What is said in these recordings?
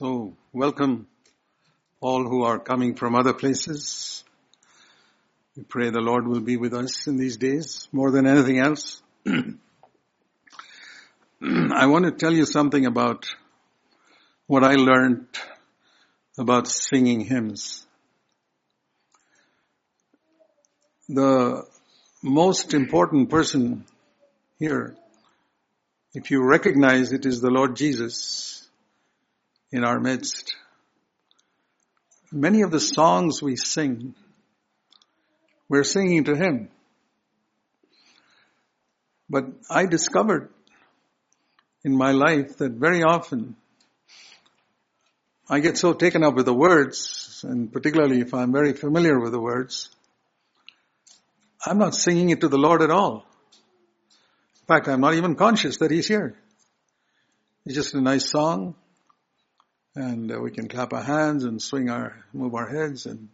So welcome all who are coming from other places. We pray the Lord will be with us in these days more than anything else. I want to tell you something about what I learned about singing hymns. The most important person here, if you recognize it is the Lord Jesus in our midst. Many of the songs we sing, we're singing to Him. But I discovered in my life that very often I get so taken up with the words, and particularly if I'm very familiar with the words, I'm not singing it to the Lord at all. In fact, I'm not even conscious that He's here. It's just a nice song, and uh, we can clap our hands and swing our, move our heads and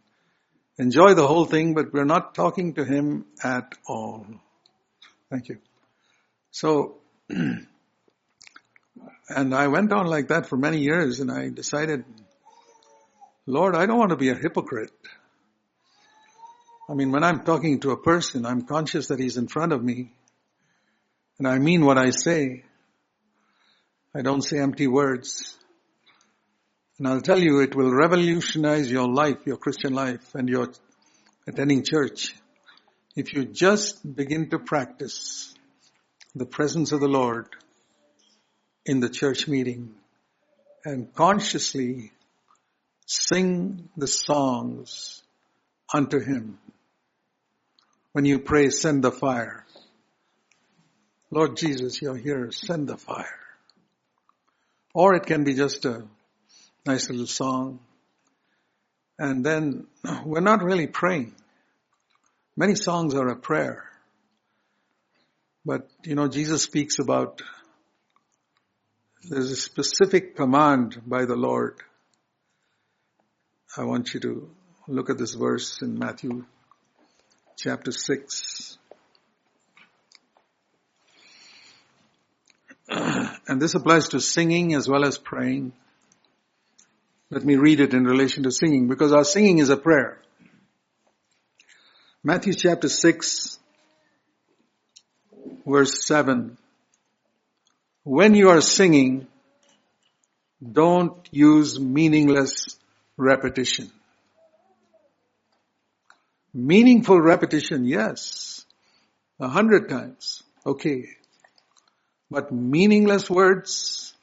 enjoy the whole thing, but we're not talking to Him at all. Thank you. So, and I went on like that for many years and I decided, Lord, I don't want to be a hypocrite. I mean, when I'm talking to a person, I'm conscious that he's in front of me and I mean what I say. I don't say empty words. And I'll tell you, it will revolutionize your life, your Christian life and your attending church if you just begin to practice the presence of the Lord in the church meeting and consciously sing the songs unto Him. When you pray, send the fire. Lord Jesus, you're here, send the fire. Or it can be just a nice little song. And then we're not really praying. Many songs are a prayer. But, you know, Jesus speaks about there's a specific command by the Lord. I want you to look at this verse in Matthew chapter 6. And this applies to singing as well as praying. Let me read it in relation to singing because our singing is a prayer. Matthew chapter 6 verse 7. When you are singing, don't use meaningless repetition. Meaningful repetition, yes. A hundred times. Okay. But meaningless words,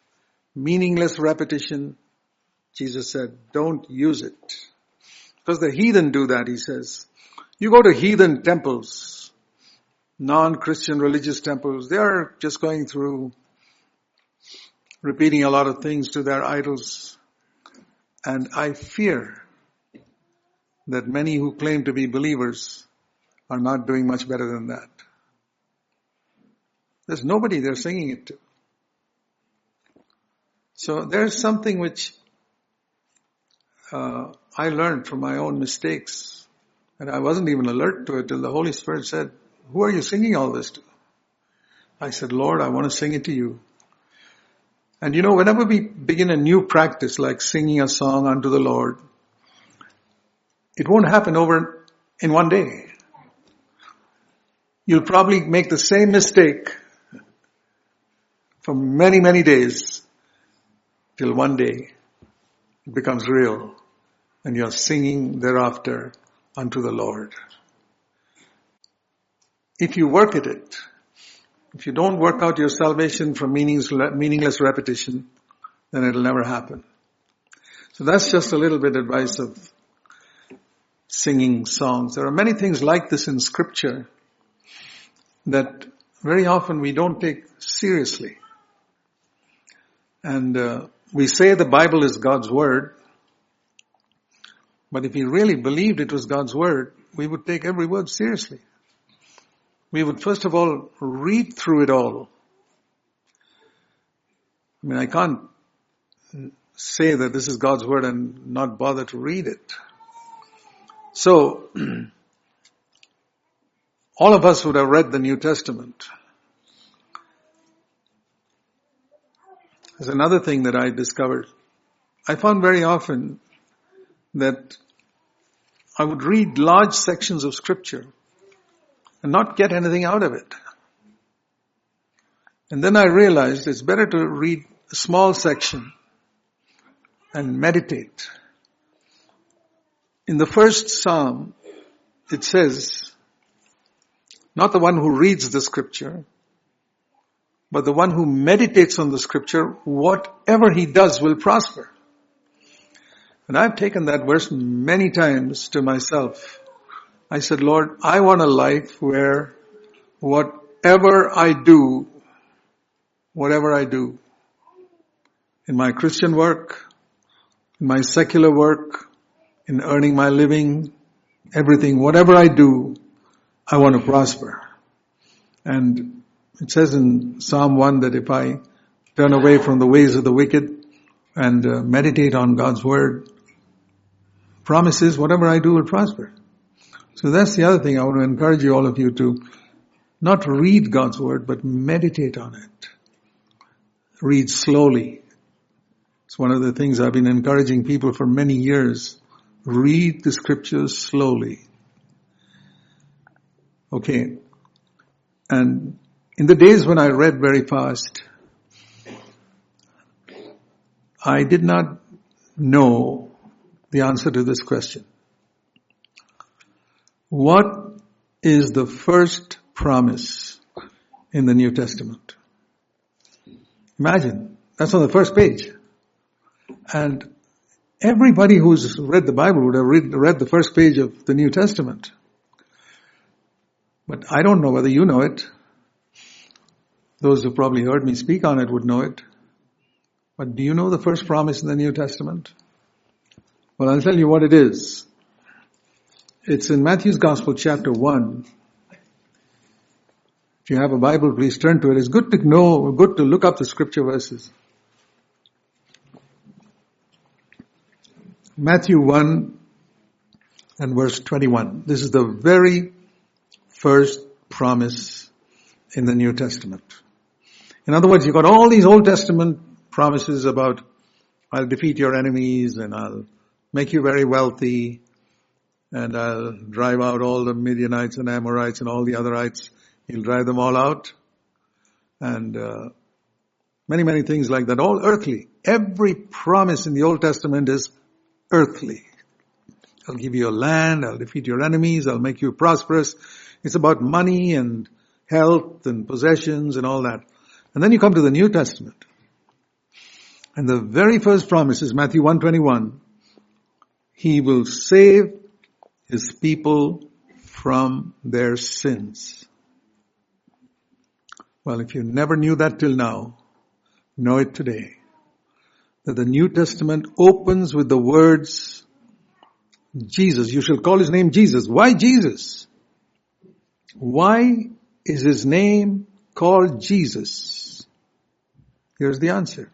meaningless repetition, Jesus said, don't use it. Because the heathen do that, he says. You go to heathen temples, non-Christian religious temples, they are just going through repeating a lot of things to their idols. And I fear that many who claim to be believers are not doing much better than that. There's nobody they're singing it to. So there's something which uh, I learned from my own mistakes, and I wasn't even alert to it till the Holy Spirit said, "Who are you singing all this to?" I said, "Lord, I want to sing it to you." And you know, whenever we begin a new practice like singing a song unto the Lord, it won't happen over in one day. You'll probably make the same mistake for many, many days till one day it becomes real and you're singing thereafter unto the Lord. If you work at it, if you don't work out your salvation from meaningless repetition, then it'll never happen. So that's just a little bit advice of singing songs. There are many things like this in scripture that very often we don't take seriously. And uh, we say the Bible is God's Word, but if we really believed it was God's Word, we would take every word seriously. We would first of all read through it all. I mean, I can't say that this is God's Word and not bother to read it. So, all of us would have read the New Testament. There's another thing that I discovered. I found very often that I would read large sections of scripture and not get anything out of it. And then I realized it's better to read a small section and meditate. In the first psalm, it says, not the one who reads the scripture, but the one who meditates on the scripture, whatever he does will prosper. And I've taken that verse many times to myself. I said, Lord, I want a life where whatever I do, whatever I do, in my Christian work, in my secular work, in earning my living, everything, whatever I do, I want to prosper. And it says in Psalm 1 that if I turn away from the ways of the wicked and uh, meditate on God's word, promises whatever I do will prosper. So that's the other thing I want to encourage you all of you to not read God's word, but meditate on it. Read slowly. It's one of the things I've been encouraging people for many years. Read the scriptures slowly. Okay. And in the days when I read very fast, I did not know the answer to this question. What is the first promise in the New Testament? Imagine, that's on the first page. And everybody who's read the Bible would have read, read the first page of the New Testament. But I don't know whether you know it. Those who probably heard me speak on it would know it. But do you know the first promise in the New Testament? Well, I'll tell you what it is. It's in Matthew's Gospel chapter 1. If you have a Bible, please turn to it. It's good to know, good to look up the scripture verses. Matthew 1 and verse 21. This is the very first promise in the New Testament. In other words, you've got all these Old Testament promises about I'll defeat your enemies and I'll make you very wealthy, and I'll drive out all the Midianites and Amorites and all the otherites. He'll drive them all out. And uh, many, many things like that, all earthly. Every promise in the Old Testament is earthly. I'll give you a land, I'll defeat your enemies, I'll make you prosperous. It's about money and health and possessions and all that. And then you come to the New Testament. And the very first promise is Matthew 121. He will save his people from their sins. Well, if you never knew that till now, know it today. That the New Testament opens with the words, Jesus, you shall call his name Jesus. Why Jesus? Why is his name called Jesus? Here's the answer.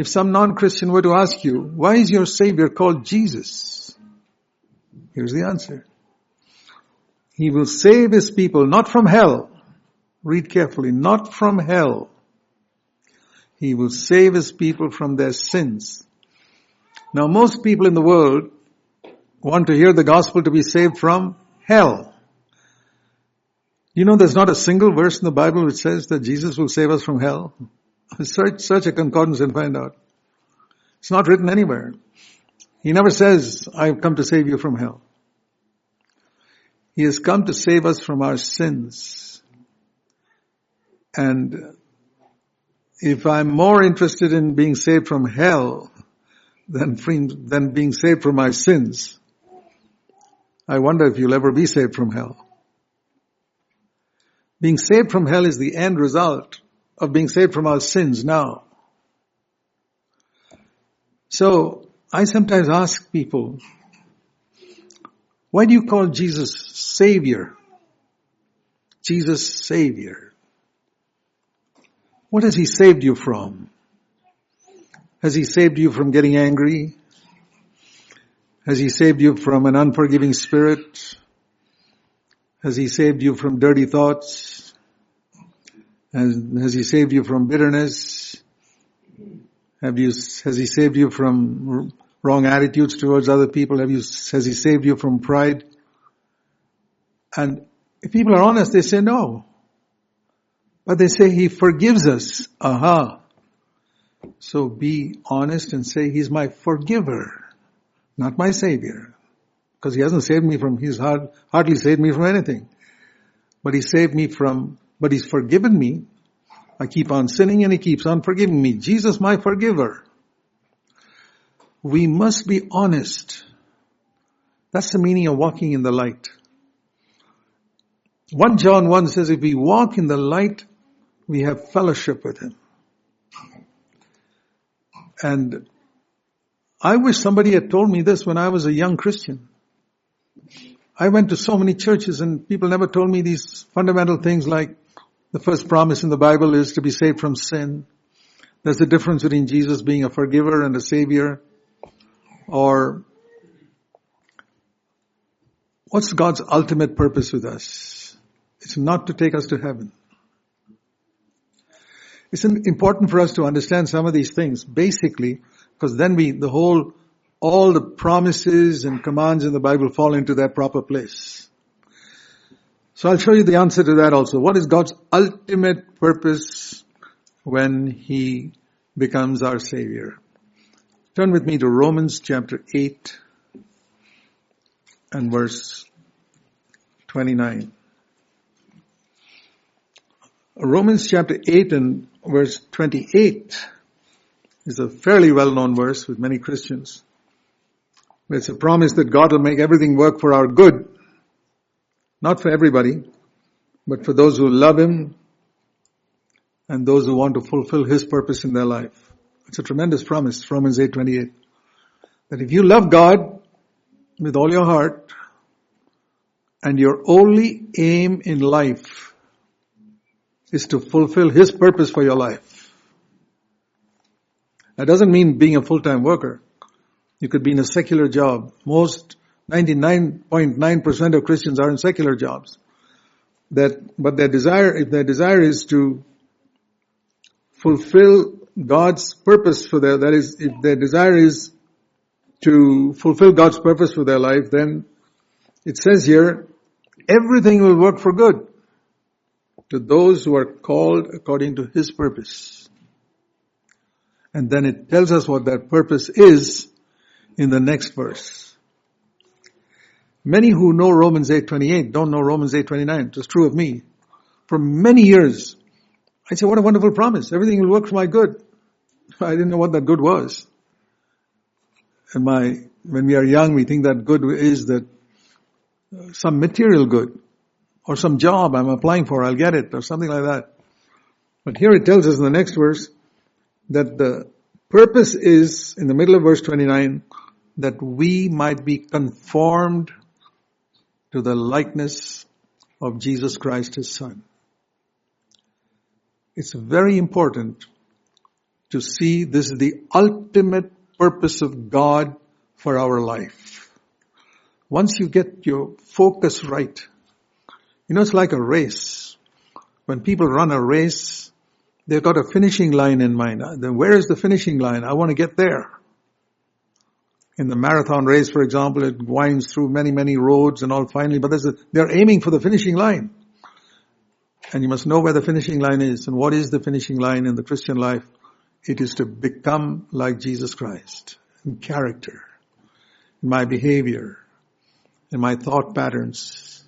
If some non-Christian were to ask you, why is your Savior called Jesus? Here's the answer. He will save his people not from hell. Read carefully, not from hell. He will save his people from their sins. Now most people in the world want to hear the gospel to be saved from hell. You know there's not a single verse in the Bible which says that Jesus will save us from hell. Search, search a concordance and find out. It's not written anywhere. He never says, I've come to save you from hell. He has come to save us from our sins. And if I'm more interested in being saved from hell than, than being saved from my sins, I wonder if you'll ever be saved from hell. Being saved from hell is the end result of being saved from our sins now. So I sometimes ask people, why do you call Jesus Savior? Jesus Savior. What has He saved you from? Has He saved you from getting angry? Has He saved you from an unforgiving spirit? Has He saved you from dirty thoughts? Has, has He saved you from bitterness? Have you, has he saved you from wrong attitudes towards other people? Have you, has he saved you from pride? And if people are honest, they say no. But they say he forgives us. Aha. So be honest and say he's my forgiver, not my savior. Because he hasn't saved me from, he's hard, hardly saved me from anything. But he saved me from, but he's forgiven me. I keep on sinning and he keeps on forgiving me. Jesus my forgiver. We must be honest. That's the meaning of walking in the light. 1 John 1 says if we walk in the light, we have fellowship with him. And I wish somebody had told me this when I was a young Christian. I went to so many churches and people never told me these fundamental things like the first promise in the Bible is to be saved from sin. There's a difference between Jesus being a forgiver and a savior. Or what's God's ultimate purpose with us? It's not to take us to heaven. It's important for us to understand some of these things, basically, because then we, the whole, all the promises and commands in the Bible fall into their proper place. So I'll show you the answer to that also. What is God's ultimate purpose when He becomes our Savior? Turn with me to Romans chapter 8 and verse 29. Romans chapter 8 and verse 28 is a fairly well-known verse with many Christians. It's a promise that God will make everything work for our good. Not for everybody, but for those who love Him and those who want to fulfill His purpose in their life. It's a tremendous promise, Romans 8:28. That if you love God with all your heart and your only aim in life is to fulfill His purpose for your life. That doesn't mean being a full-time worker. You could be in a secular job. Most 99.9% of Christians are in secular jobs. That, but their desire, if their desire is to fulfill God's purpose for their, that is, if their desire is to fulfill God's purpose for their life, then it says here, everything will work for good to those who are called according to His purpose. And then it tells us what that purpose is in the next verse. Many who know Romans 8.28 don't know Romans 8.29. It was true of me. For many years, I said, what a wonderful promise. Everything will work for my good. I didn't know what that good was. And my, when we are young, we think that good is that uh, some material good or some job I'm applying for, I'll get it or something like that. But here it tells us in the next verse that the purpose is, in the middle of verse 29, that we might be conformed to the likeness of Jesus Christ, His Son. It's very important to see this is the ultimate purpose of God for our life. Once you get your focus right, you know, it's like a race. When people run a race, they've got a finishing line in mind. Then where is the finishing line? I want to get there. In the marathon race, for example, it winds through many, many roads and all finally, but a, they're aiming for the finishing line. And you must know where the finishing line is. And what is the finishing line in the Christian life? It is to become like Jesus Christ in character, in my behavior, in my thought patterns,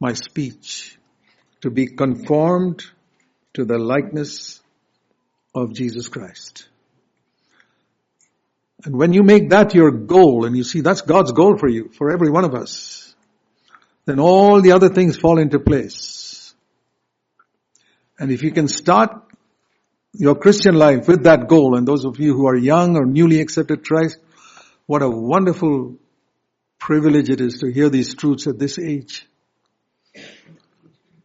my speech to be conformed to the likeness of Jesus Christ. And when you make that your goal, and you see that's God's goal for you, for every one of us, then all the other things fall into place. And if you can start your Christian life with that goal, and those of you who are young or newly accepted Christ, what a wonderful privilege it is to hear these truths at this age.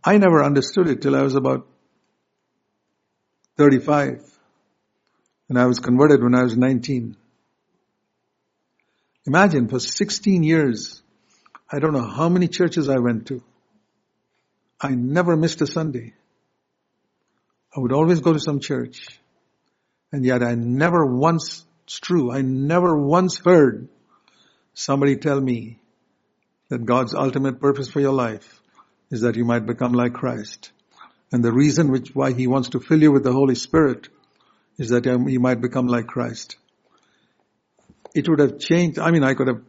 I never understood it till I was about 35. And I was converted when I was 19. Imagine for 16 years, I don't know how many churches I went to. I never missed a Sunday. I would always go to some church. And yet I never once, it's true, I never once heard somebody tell me that God's ultimate purpose for your life is that you might become like Christ. And the reason which why he wants to fill you with the Holy Spirit is that you might become like Christ. It would have changed, I mean I could have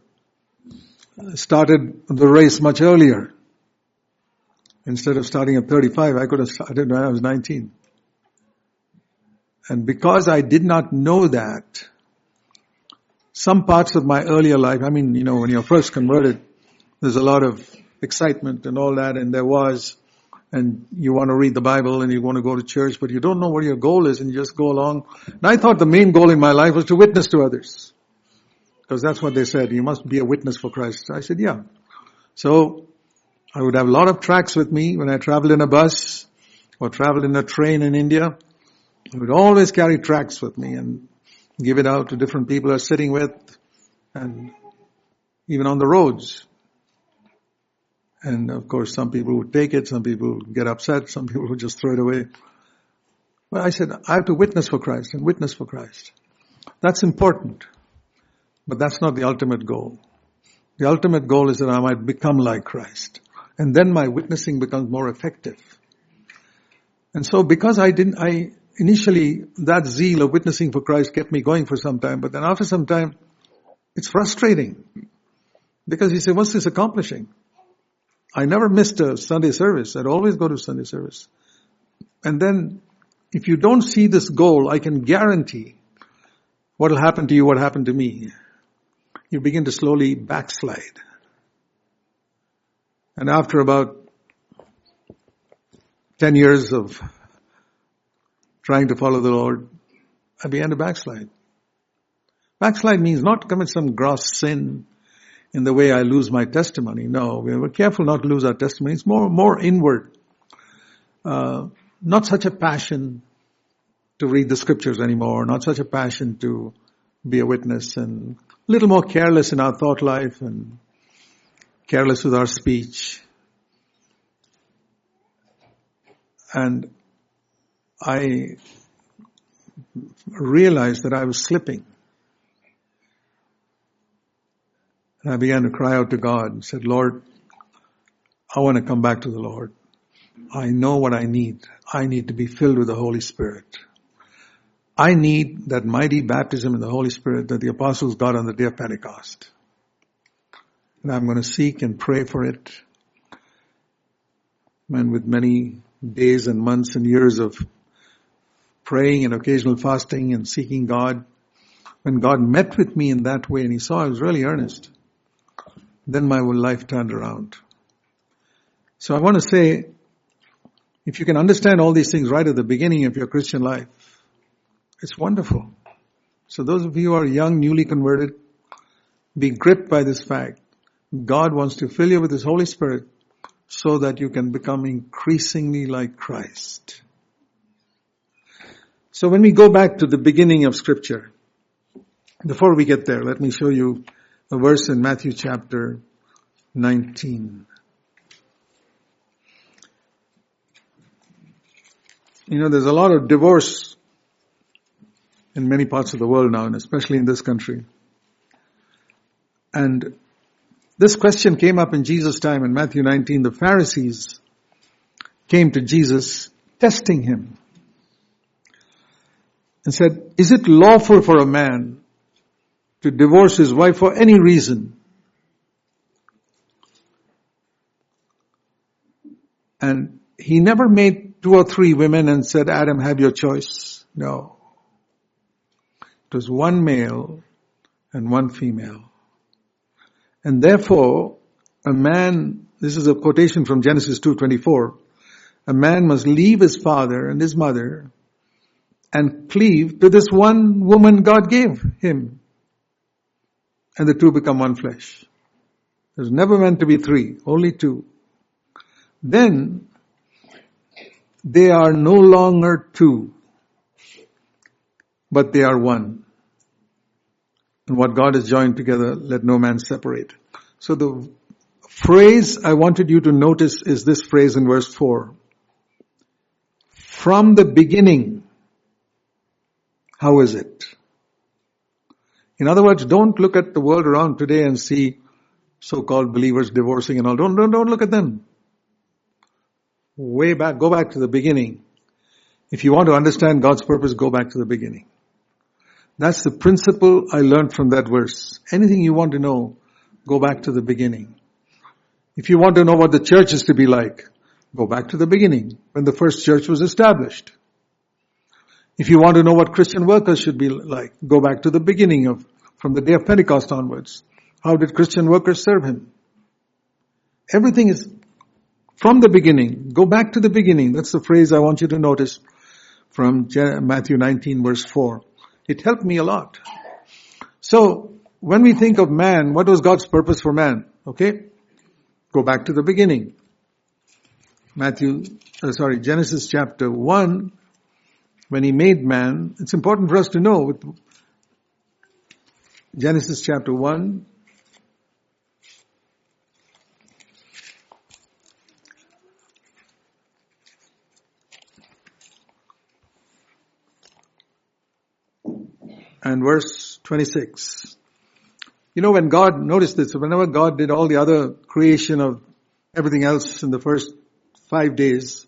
started the race much earlier. Instead of starting at 35, I could have started when I was 19. And because I did not know that, some parts of my earlier life, I mean, you know, when you're first converted, there's a lot of excitement and all that, and there was, and you want to read the Bible and you want to go to church, but you don't know what your goal is and you just go along. And I thought the main goal in my life was to witness to others. Because that's what they said, you must be a witness for Christ. I said, yeah. So, I would have a lot of tracts with me when I traveled in a bus or traveled in a train in India. I would always carry tracts with me and give it out to different people I was sitting with and even on the roads. And of course some people would take it, some people would get upset, some people would just throw it away. But I said, I have to witness for Christ and witness for Christ. That's important. But that's not the ultimate goal. The ultimate goal is that I might become like Christ. And then my witnessing becomes more effective. And so because I didn't, I, initially that zeal of witnessing for Christ kept me going for some time, but then after some time, it's frustrating. Because you say, what's this accomplishing? I never missed a Sunday service. I'd always go to Sunday service. And then, if you don't see this goal, I can guarantee what will happen to you, what happened to me. You begin to slowly backslide. And after about 10 years of trying to follow the Lord, I began to backslide. Backslide means not commit some gross sin in the way I lose my testimony. No, we were careful not to lose our testimony. It's more, more inward. Uh, not such a passion to read the scriptures anymore, not such a passion to be a witness and little more careless in our thought life and careless with our speech. And I realized that I was slipping. And I began to cry out to God and said, Lord, I want to come back to the Lord. I know what I need. I need to be filled with the Holy Spirit. I need that mighty baptism in the Holy Spirit that the apostles got on the day of Pentecost. And I'm going to seek and pray for it. And with many days and months and years of praying and occasional fasting and seeking God, when God met with me in that way and He saw I was really earnest, then my whole life turned around. So I want to say, if you can understand all these things right at the beginning of your Christian life, it's wonderful. So those of you who are young, newly converted, be gripped by this fact. God wants to fill you with His Holy Spirit so that you can become increasingly like Christ. So when we go back to the beginning of scripture, before we get there, let me show you a verse in Matthew chapter 19. You know, there's a lot of divorce in many parts of the world now, and especially in this country. And this question came up in Jesus' time in Matthew 19. The Pharisees came to Jesus testing him and said, is it lawful for a man to divorce his wife for any reason? And he never made two or three women and said, Adam, have your choice. No. It was one male and one female. And therefore, a man, this is a quotation from Genesis 2.24, a man must leave his father and his mother and cleave to this one woman God gave him. And the two become one flesh. There's never meant to be three, only two. Then they are no longer two, but they are one. And what God has joined together, let no man separate. So the phrase I wanted you to notice is this phrase in verse 4. From the beginning, How is it? In other words, don't look at the world around today and see so-called believers divorcing and all. Don't, don't, don't look at them. Way back, go back to the beginning. If you want to understand God's purpose, go back to the beginning. That's the principle I learned from that verse. Anything you want to know, go back to the beginning. If you want to know what the church is to be like, go back to the beginning, when the first church was established. If you want to know what Christian workers should be like, go back to the beginning of, from the day of Pentecost onwards. How did Christian workers serve Him? Everything is from the beginning. Go back to the beginning. That's the phrase I want you to notice from Matthew 19 verse 4. It helped me a lot. So, when we think of man, what was God's purpose for man? Okay? Go back to the beginning. Matthew, uh, sorry, Genesis chapter 1, when he made man, it's important for us to know Genesis chapter 1, and verse 26. You know, when God, notice this, whenever God did all the other creation of everything else in the first five days,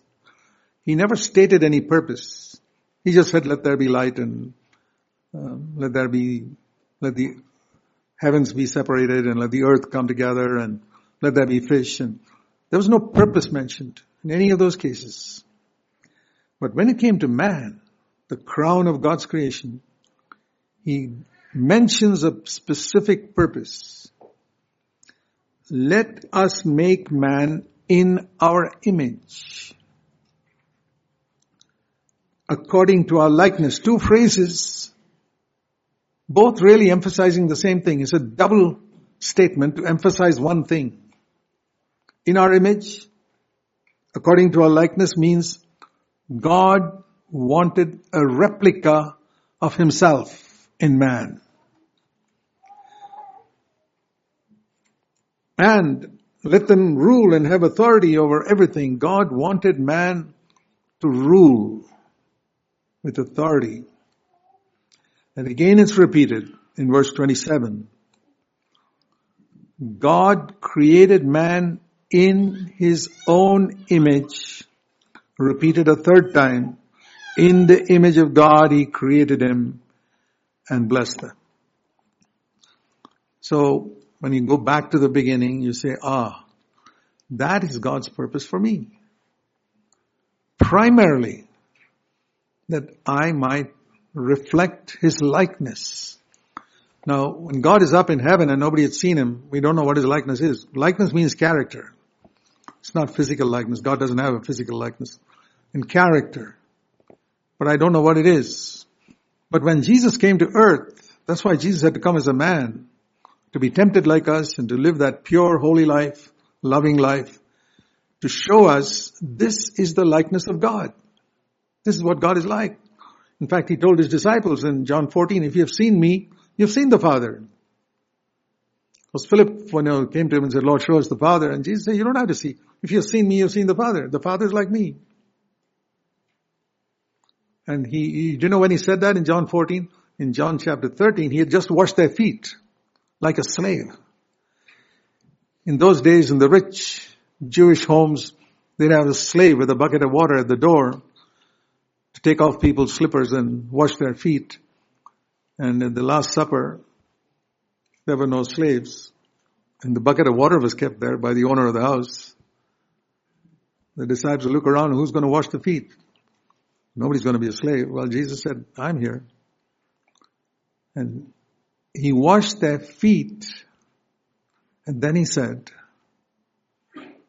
He never stated any purpose. He just said, let there be light and um, let there be, let the heavens be separated and let the earth come together and let there be fish and there was no purpose mentioned in any of those cases. But when it came to man, the crown of God's creation, he mentions a specific purpose. Let us make man in our image. According to our likeness. Two phrases, both really emphasizing the same thing. It's a double statement to emphasize one thing. In our image, according to our likeness means God wanted a replica of himself in man. And let them rule and have authority over everything. God wanted man to rule with authority. And again it's repeated in verse 27. God created man in his own image, repeated a third time. In the image of God he created him and bless them. So when you go back to the beginning, you say, ah, that is God's purpose for me. Primarily, that I might reflect His likeness. Now, when God is up in heaven and nobody had seen Him, we don't know what His likeness is. Likeness means character. It's not physical likeness. God doesn't have a physical likeness. In character. But I don't know what it is. But when Jesus came to earth, that's why Jesus had to come as a man, to be tempted like us and to live that pure, holy life, loving life, to show us this is the likeness of God. This is what God is like. In fact, he told his disciples in John 14, if you have seen me, you've seen the Father. Because Philip when he came to him and said, Lord, show us the Father. And Jesus said, you don't have to see. If you've seen me, you've seen the Father. The Father is like me. And he, do you know when he said that in John 14? In John chapter 13, he had just washed their feet like a slave. In those days, in the rich Jewish homes, they'd have a slave with a bucket of water at the door to take off people's slippers and wash their feet. And at the Last Supper, there were no slaves. And the bucket of water was kept there by the owner of the house. The disciples look around, who's going to wash the feet? Nobody's going to be a slave. Well, Jesus said, I'm here. And he washed their feet. And then he said,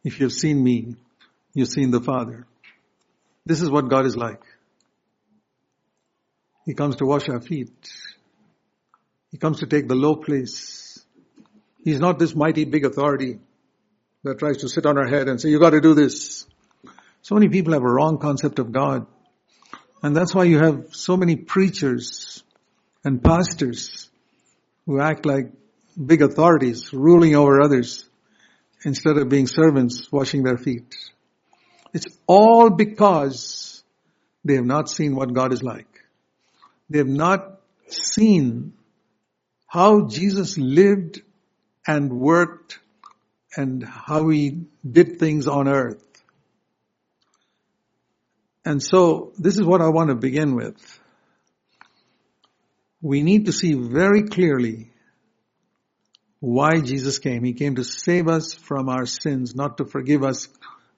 if you've seen me, you've seen the Father. This is what God is like. He comes to wash our feet. He comes to take the low place. He's not this mighty big authority that tries to sit on our head and say, you gotta do this. So many people have a wrong concept of God. And that's why you have so many preachers and pastors who act like big authorities ruling over others instead of being servants washing their feet. It's all because they have not seen what God is like. They have not seen how Jesus lived and worked and how he did things on earth. And so this is what I want to begin with. We need to see very clearly why Jesus came. He came to save us from our sins, not to forgive us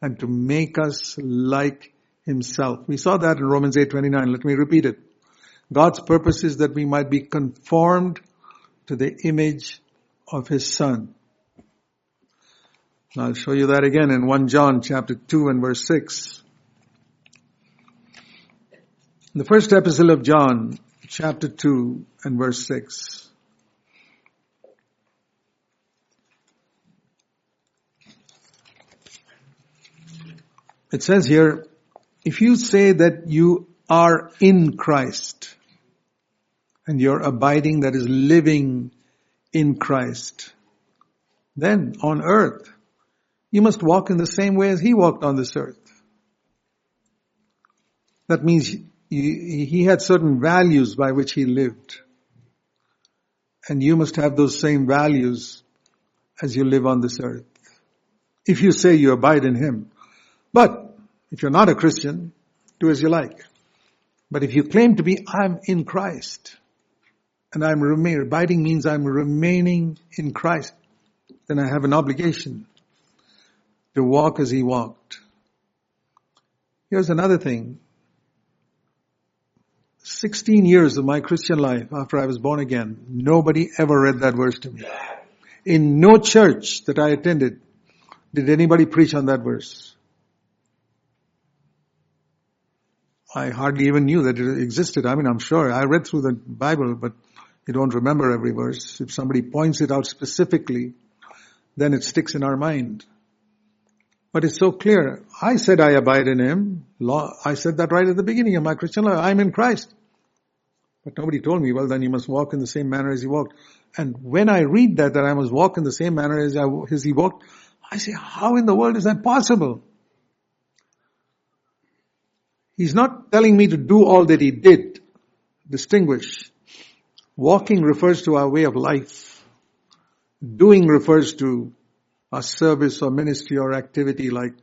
and to make us like himself. We saw that in Romans 8:29. Let me repeat it. God's purpose is that we might be conformed to the image of his son. I'll show you that again in 1 John chapter 2 and verse 6. The first epistle of John, chapter 2 and verse 6. It says here, if you say that you are in Christ and you're abiding, that is living in Christ, then on earth, you must walk in the same way as He walked on this earth. That means he, he had certain values by which he lived. And you must have those same values as you live on this earth. If you say you abide in him. But if you're not a Christian, do as you like. But if you claim to be, I'm in Christ, and I'm remaining, abiding means I'm remaining in Christ, then I have an obligation to walk as he walked. Here's another thing. 16 years of my Christian life after I was born again, nobody ever read that verse to me. In no church that I attended did anybody preach on that verse. I hardly even knew that it existed. I mean, I'm sure I read through the Bible, but you don't remember every verse. If somebody points it out specifically, then it sticks in our mind. But it's so clear. I said I abide in Him. I said that right at the beginning of my Christian life. I'm in Christ. But nobody told me, well then you must walk in the same manner as He walked. And when I read that, that I must walk in the same manner as, I, as He walked, I say, how in the world is that possible? He's not telling me to do all that He did. Distinguish. Walking refers to our way of life. Doing refers to a service or ministry or activity like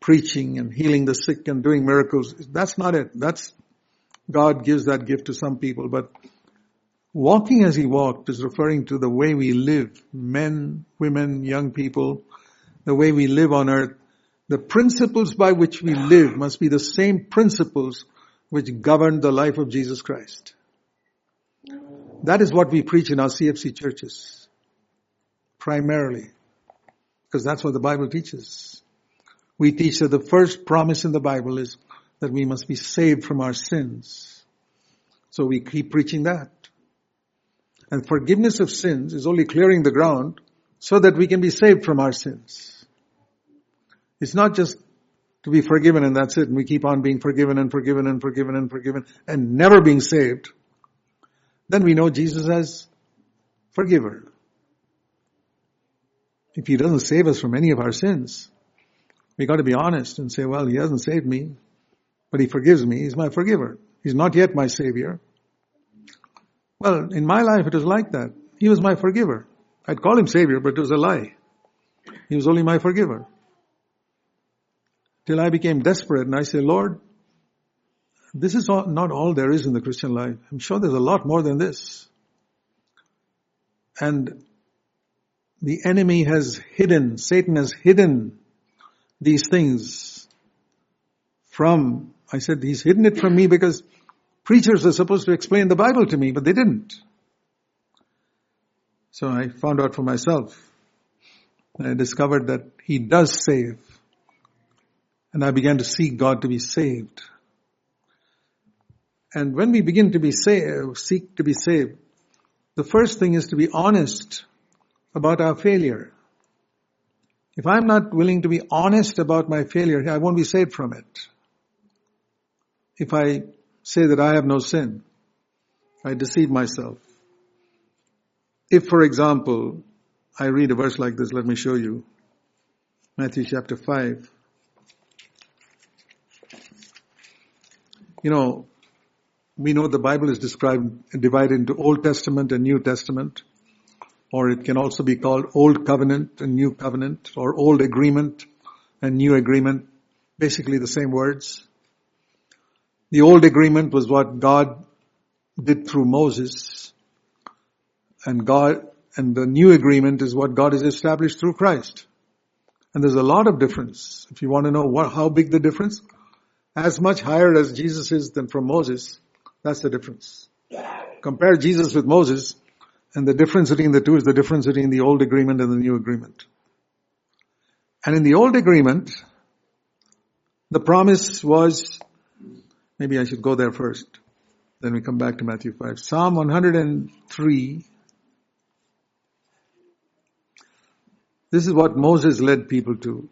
preaching and healing the sick and doing miracles. That's not it. That's, God gives that gift to some people, but walking as he walked is referring to the way we live, men, women, young people, the way we live on earth. The principles by which we live must be the same principles which govern the life of Jesus Christ. That is what we preach in our CFC churches. Primarily. Because that's what the Bible teaches. We teach that the first promise in the Bible is that we must be saved from our sins. So we keep preaching that. And forgiveness of sins is only clearing the ground so that we can be saved from our sins. It's not just to be forgiven and that's it and we keep on being forgiven and forgiven and forgiven and forgiven and never being saved. Then we know Jesus as forgiver if he doesn't save us from any of our sins, we got to be honest and say, well, he hasn't saved me, but he forgives me. He's my forgiver. He's not yet my savior. Well, in my life it was like that. He was my forgiver. I'd call him savior, but it was a lie. He was only my forgiver. Till I became desperate and I said, Lord, this is all, not all there is in the Christian life. I'm sure there's a lot more than this. And the enemy has hidden, Satan has hidden these things from, I said, he's hidden it from me because preachers are supposed to explain the Bible to me, but they didn't. So I found out for myself. I discovered that he does save. And I began to seek God to be saved. And when we begin to be saved, seek to be saved, the first thing is to be honest about our failure. If I'm not willing to be honest about my failure, I won't be saved from it. If I say that I have no sin, I deceive myself. If, for example, I read a verse like this, let me show you. Matthew chapter 5. You know, we know the Bible is described, divided into Old Testament and New Testament, or it can also be called Old Covenant and New Covenant, or Old Agreement and New Agreement, basically the same words. The Old Agreement was what God did through Moses, and God, and the New Agreement is what God has established through Christ. And there's a lot of difference. If you want to know what, how big the difference, as much higher as Jesus is than from Moses, that's the difference. Compare Jesus with Moses, and the difference between the two is the difference between the old agreement and the new agreement. And in the old agreement, the promise was, maybe I should go there first. Then we come back to Matthew 5. Psalm 103. This is what Moses led people to.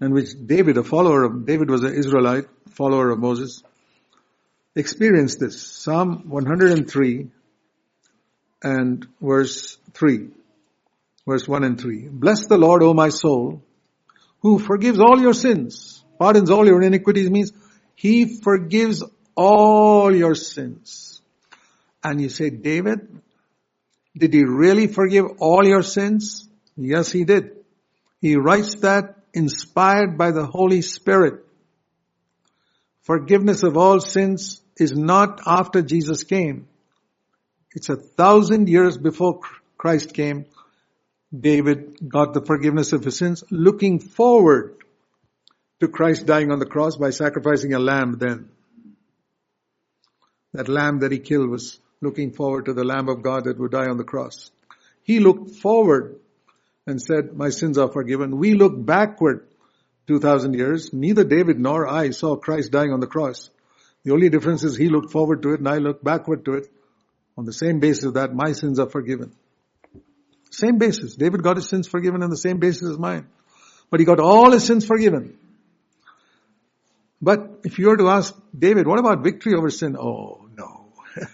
And which David, a follower of, David was an Israelite, follower of Moses experienced this. Psalm 103 and verse 3. Verse 1 and 3. Bless the Lord, O my soul, who forgives all your sins, pardons all your iniquities means he forgives all your sins. And you say, David, did he really forgive all your sins? Yes, he did. He writes that inspired by the Holy Spirit. Forgiveness of all sins is not after Jesus came. It's a thousand years before Christ came. David got the forgiveness of his sins looking forward to Christ dying on the cross by sacrificing a lamb then. That lamb that he killed was looking forward to the lamb of God that would die on the cross. He looked forward and said, my sins are forgiven. We look backward 2000 years. Neither David nor I saw Christ dying on the cross. The only difference is he looked forward to it and I looked backward to it on the same basis that my sins are forgiven. Same basis. David got his sins forgiven on the same basis as mine. But he got all his sins forgiven. But if you were to ask David, what about victory over sin? Oh, no.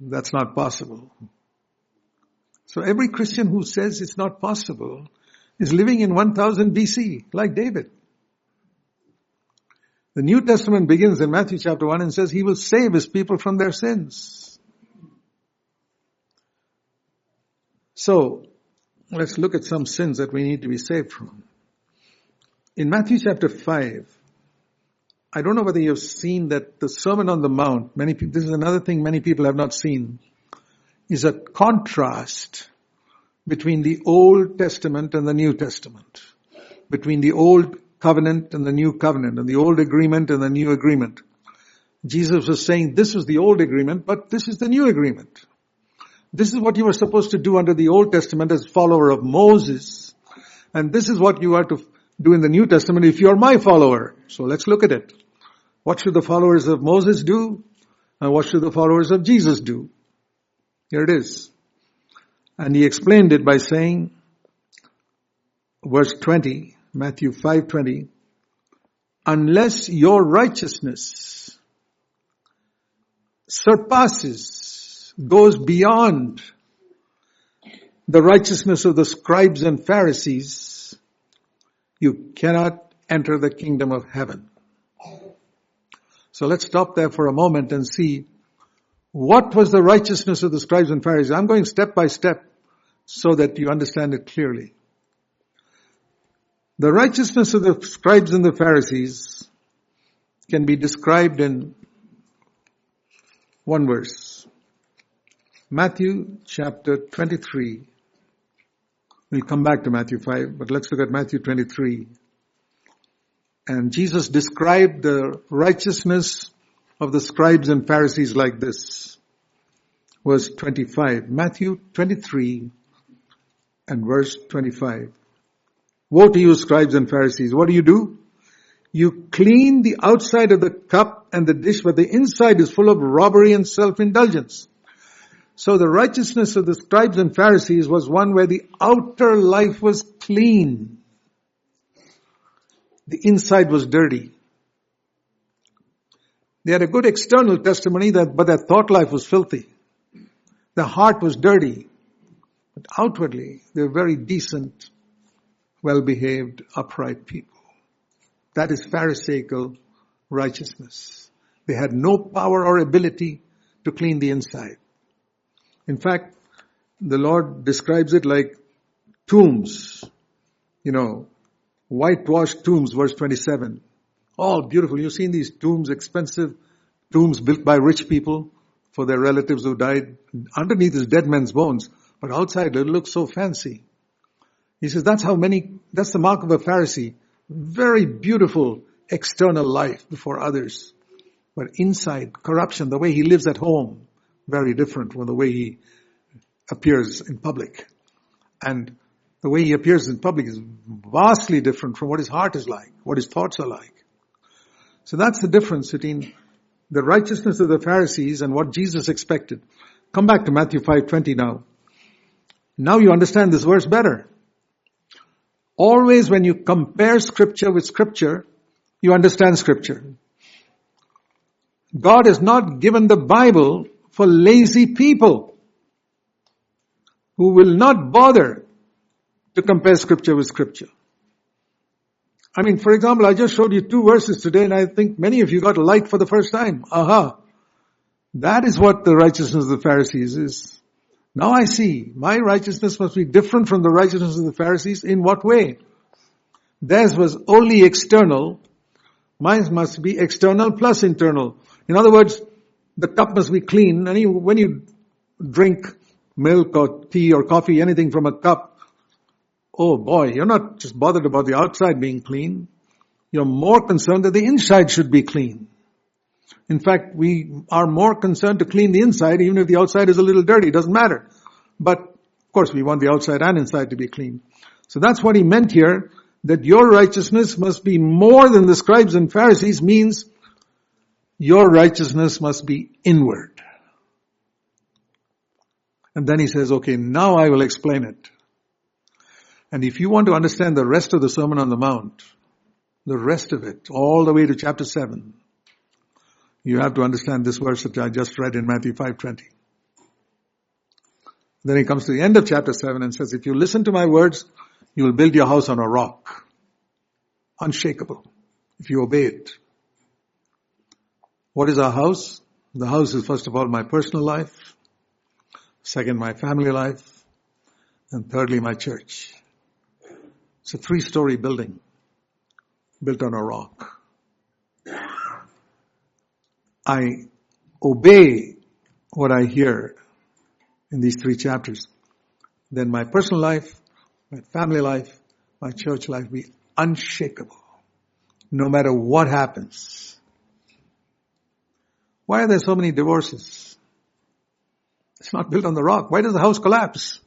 That's not possible. So every Christian who says it's not possible is living in 1000 BC, like David. The New Testament begins in Matthew chapter 1 and says he will save his people from their sins. So, let's look at some sins that we need to be saved from. In Matthew chapter 5, I don't know whether you've seen that the Sermon on the Mount, many people, this is another thing many people have not seen, is a contrast between the Old Testament and the New Testament. Between the Old covenant and the new covenant and the old agreement and the new agreement. Jesus was saying this was the old agreement, but this is the new agreement. This is what you were supposed to do under the Old Testament as follower of Moses. And this is what you are to do in the New Testament if you are my follower. So let's look at it. What should the followers of Moses do? And what should the followers of Jesus do? Here it is. And he explained it by saying, verse 20, Matthew 5:20 unless your righteousness surpasses goes beyond the righteousness of the scribes and Pharisees you cannot enter the kingdom of heaven. So let's stop there for a moment and see what was the righteousness of the scribes and Pharisees. I'm going step by step so that you understand it clearly the righteousness of the scribes and the Pharisees can be described in one verse. Matthew chapter 23. We'll come back to Matthew 5, but let's look at Matthew 23. And Jesus described the righteousness of the scribes and Pharisees like this. Verse 25. Matthew 23 and verse 25. Woe to you scribes and Pharisees. What do you do? You clean the outside of the cup and the dish, but the inside is full of robbery and self-indulgence. So the righteousness of the scribes and Pharisees was one where the outer life was clean. The inside was dirty. They had a good external testimony that, but their thought life was filthy. Their heart was dirty. But outwardly, they were very decent well-behaved, upright people. That is Pharisaical righteousness. They had no power or ability to clean the inside. In fact, the Lord describes it like tombs, you know, whitewashed tombs, verse 27. All beautiful. You've seen these tombs, expensive tombs built by rich people for their relatives who died. Underneath is dead men's bones, but outside it looks so fancy. He says that's how many, that's the mark of a Pharisee. Very beautiful external life before others. But inside, corruption, the way he lives at home, very different from the way he appears in public. And the way he appears in public is vastly different from what his heart is like, what his thoughts are like. So that's the difference between the righteousness of the Pharisees and what Jesus expected. Come back to Matthew 5:20 now. Now you understand this verse better. Always when you compare scripture with scripture, you understand scripture. God has not given the Bible for lazy people who will not bother to compare scripture with scripture. I mean, for example, I just showed you two verses today and I think many of you got a light for the first time. Aha. That is what the righteousness of the Pharisees is. Now I see. My righteousness must be different from the righteousness of the Pharisees. In what way? Theirs was only external. Mine must be external plus internal. In other words, the cup must be clean. And when you drink milk or tea or coffee, anything from a cup, oh boy, you're not just bothered about the outside being clean. You're more concerned that the inside should be clean. In fact, we are more concerned to clean the inside even if the outside is a little dirty. Doesn't matter. But of course we want the outside and inside to be clean. So that's what he meant here, that your righteousness must be more than the scribes and Pharisees means your righteousness must be inward. And then he says, okay, now I will explain it. And if you want to understand the rest of the Sermon on the Mount, the rest of it, all the way to chapter 7, you have to understand this verse that I just read in Matthew 5.20. Then he comes to the end of chapter 7 and says, if you listen to my words, you will build your house on a rock. Unshakable. If you obey it. What is our house? The house is first of all my personal life. Second, my family life. And thirdly, my church. It's a three story building built on a rock. I obey what I hear in these three chapters, then my personal life, my family life, my church life be unshakable, no matter what happens. Why are there so many divorces? It's not built on the rock. Why does the house collapse?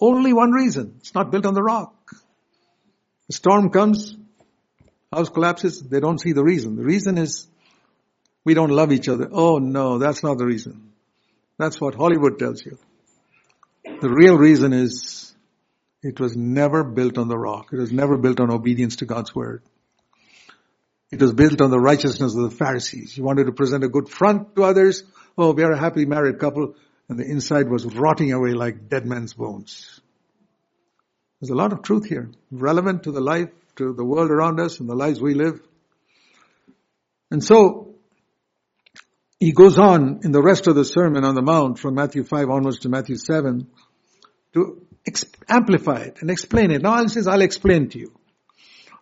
Only one reason. It's not built on the rock. The storm comes, house collapses, they don't see the reason. The reason is we don't love each other. Oh no, that's not the reason. That's what Hollywood tells you. The real reason is it was never built on the rock. It was never built on obedience to God's word. It was built on the righteousness of the Pharisees. You wanted to present a good front to others. Oh, we are a happily married couple. And the inside was rotting away like dead men's bones. There's a lot of truth here, relevant to the life, to the world around us and the lives we live. And so, he goes on in the rest of the Sermon on the Mount from Matthew 5 onwards to Matthew 7 to amplify it and explain it. Now he says, I'll explain to you.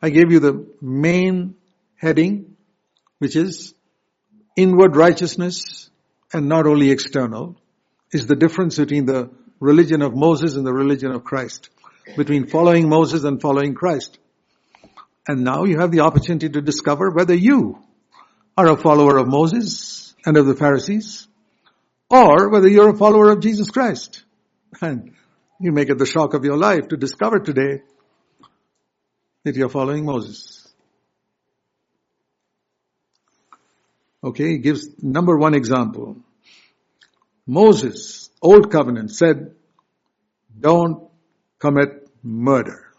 I gave you the main heading, which is inward righteousness and not only external, is the difference between the religion of Moses and the religion of Christ, between following Moses and following Christ. And now you have the opportunity to discover whether you are a follower of Moses and of the Pharisees, or whether you're a follower of Jesus Christ. And you make it the shock of your life to discover today that you're following Moses. Okay, he gives number one example. Moses, Old Covenant, said, don't commit murder.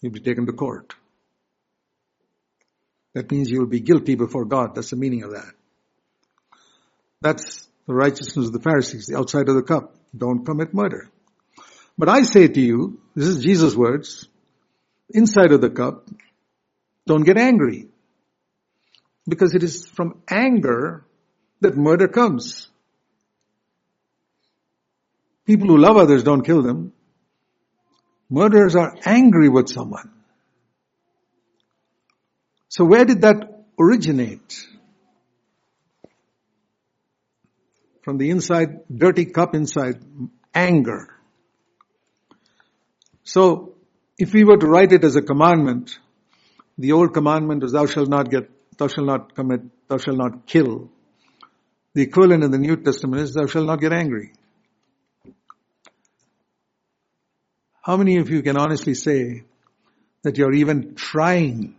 You'll be taken to court. That means you will be guilty before God. That's the meaning of that. That's the righteousness of the Pharisees, the outside of the cup. Don't commit murder. But I say to you, this is Jesus' words, inside of the cup, don't get angry. Because it is from anger that murder comes. People who love others don't kill them. Murderers are angry with someone. So where did that originate? From the inside, dirty cup inside, anger. So, if we were to write it as a commandment, the old commandment was thou shalt not get, thou shalt not commit, thou shalt not kill. The equivalent in the New Testament is thou shalt not get angry. How many of you can honestly say that you're even trying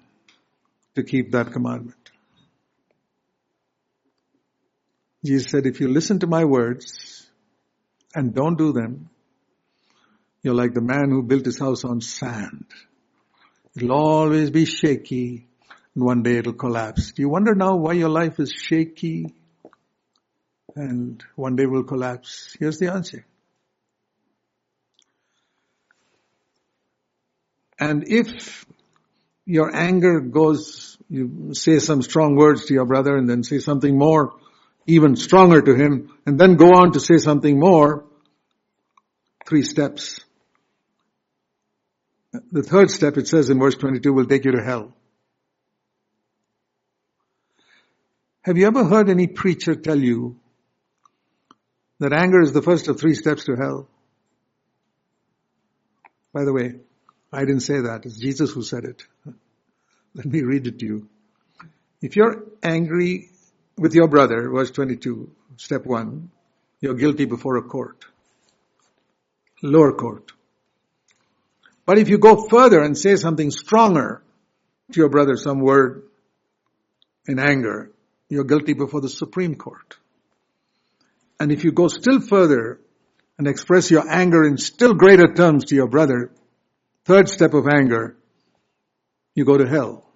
to keep that commandment? Jesus said, if you listen to my words and don't do them, you're like the man who built his house on sand. It'll always be shaky and one day it'll collapse. Do you wonder now why your life is shaky and one day will collapse? Here's the answer. And if your anger goes, you say some strong words to your brother and then say something more, even stronger to him, and then go on to say something more, three steps. The third step, it says in verse 22, will take you to hell. Have you ever heard any preacher tell you that anger is the first of three steps to hell? By the way, I didn't say that. It's Jesus who said it. Let me read it to you. If you're angry with your brother, verse 22, step one, you're guilty before a court. Lower court. But if you go further and say something stronger to your brother, some word in anger, you're guilty before the Supreme Court. And if you go still further and express your anger in still greater terms to your brother, Third step of anger, you go to hell.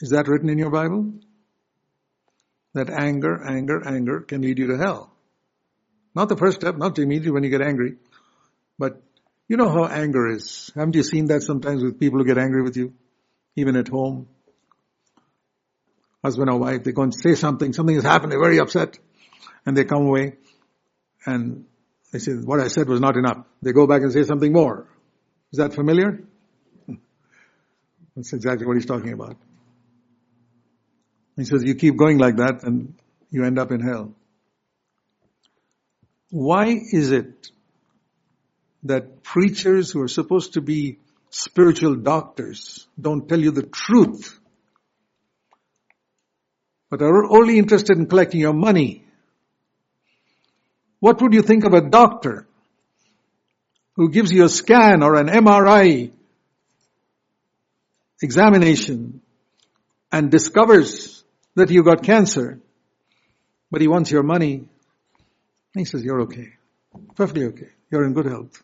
Is that written in your Bible? That anger, anger, anger can lead you to hell. Not the first step, not immediately when you get angry, but you know how anger is. Haven't you seen that sometimes with people who get angry with you? Even at home. Husband or wife, they go and say something, something has happened, they're very upset, and they come away, and they say, what I said was not enough. They go back and say something more. Is that familiar? That's exactly what he's talking about. He says, you keep going like that and you end up in hell. Why is it that preachers who are supposed to be spiritual doctors don't tell you the truth, but are only interested in collecting your money what would you think of a doctor who gives you a scan or an MRI examination and discovers that you got cancer, but he wants your money? He says, you're okay. Perfectly okay. You're in good health.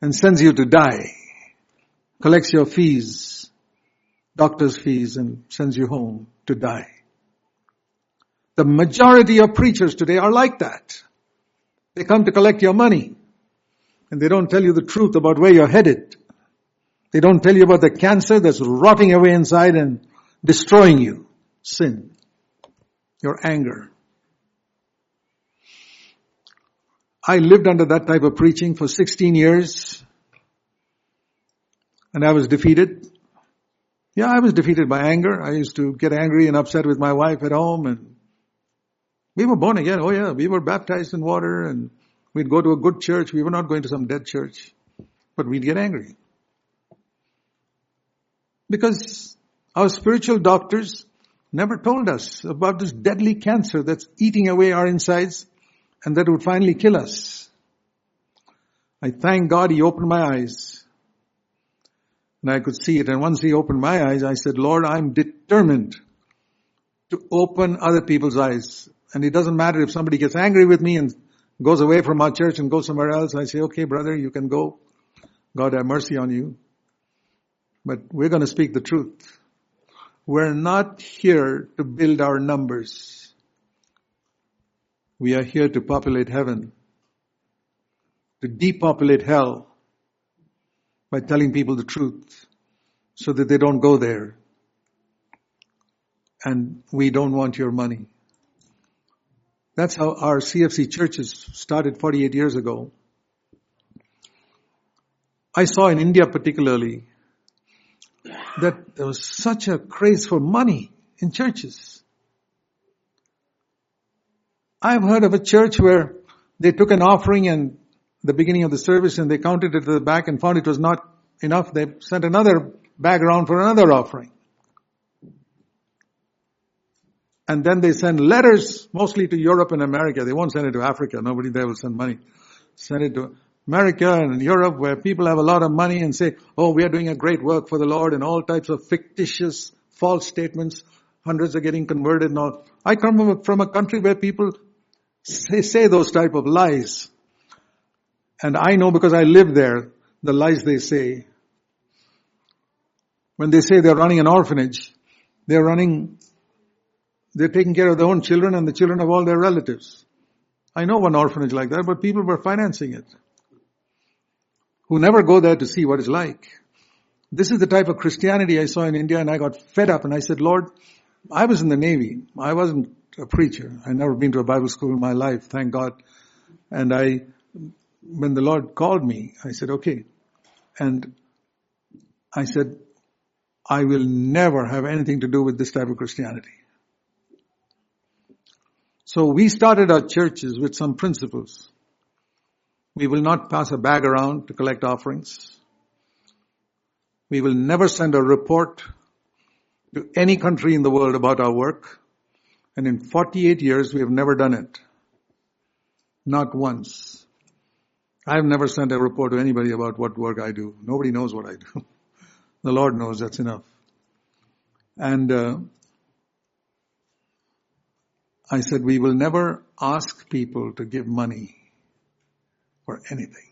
And sends you to die. Collects your fees, doctor's fees, and sends you home to die. The majority of preachers today are like that. They come to collect your money and they don't tell you the truth about where you're headed. They don't tell you about the cancer that's rotting away inside and destroying you. Sin. Your anger. I lived under that type of preaching for 16 years and I was defeated. Yeah, I was defeated by anger. I used to get angry and upset with my wife at home and we were born again. Oh yeah, we were baptized in water and we'd go to a good church. We were not going to some dead church, but we'd get angry. Because our spiritual doctors never told us about this deadly cancer that's eating away our insides and that would finally kill us. I thank God he opened my eyes and I could see it. And once he opened my eyes, I said, Lord, I'm determined to open other people's eyes. And it doesn't matter if somebody gets angry with me and goes away from our church and goes somewhere else. I say, okay, brother, you can go. God have mercy on you. But we're going to speak the truth. We're not here to build our numbers. We are here to populate heaven. To depopulate hell by telling people the truth so that they don't go there and we don't want your money. That's how our CFC churches started 48 years ago. I saw in India particularly that there was such a craze for money in churches. I've heard of a church where they took an offering and the beginning of the service and they counted it to the back and found it was not enough. They sent another bag around for another offering. And then they send letters mostly to Europe and America. They won't send it to Africa. Nobody there will send money. Send it to America and Europe where people have a lot of money and say, oh, we are doing a great work for the Lord and all types of fictitious false statements. Hundreds are getting converted and all. I come from a country where people say, say those type of lies. And I know because I live there, the lies they say. When they say they're running an orphanage, they're running, they're taking care of their own children and the children of all their relatives. I know one orphanage like that, but people were financing it. Who never go there to see what it's like. This is the type of Christianity I saw in India and I got fed up and I said, Lord, I was in the Navy. I wasn't a preacher. I never been to a Bible school in my life, thank God. And I, when the Lord called me, I said, okay. And I said, I will never have anything to do with this type of Christianity. So we started our churches with some principles. We will not pass a bag around to collect offerings. We will never send a report to any country in the world about our work. And in 48 years, we have never done it. Not once. I have never sent a report to anybody about what work I do. Nobody knows what I do. the Lord knows that's enough. And uh, I said, we will never ask people to give money for anything.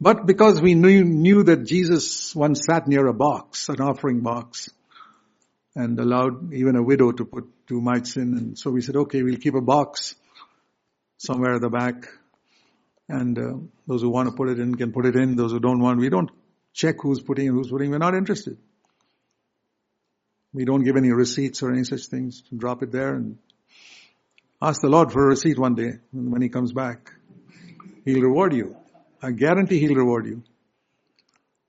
But because we knew, knew that Jesus once sat near a box, an offering box, and allowed even a widow to put two mites in. And so we said, okay, we'll keep a box somewhere at the back. And uh, those who want to put it in can put it in. Those who don't want, we don't check who's putting and who's putting. We're not interested. We don't give any receipts or any such things. Drop it there and ask the Lord for a receipt one day when he comes back. He'll reward you. I guarantee he'll reward you.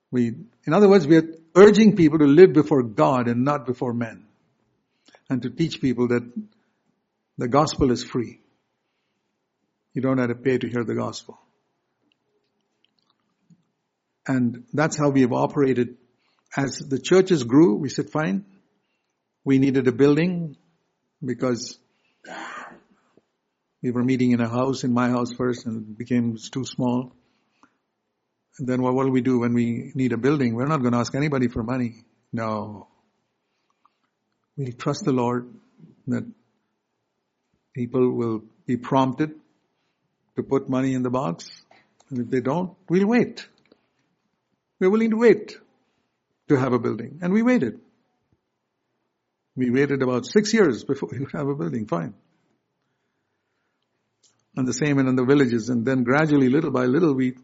We, in other words, we are urging people to live before God and not before men. And to teach people that the gospel is free. You don't have to pay to hear the gospel. And that's how we have operated. As the churches grew, we said, fine, we needed a building because we were meeting in a house, in my house first, and it became too small And then what will we do when we need a building? We're not going to ask anybody for money. No. We'll trust the Lord that people will be prompted to put money in the box. And if they don't, we'll wait. We're willing to wait to have a building. And we waited. We waited about six years before we would have a building. Fine. And the same in the villages. And then gradually, little by little, we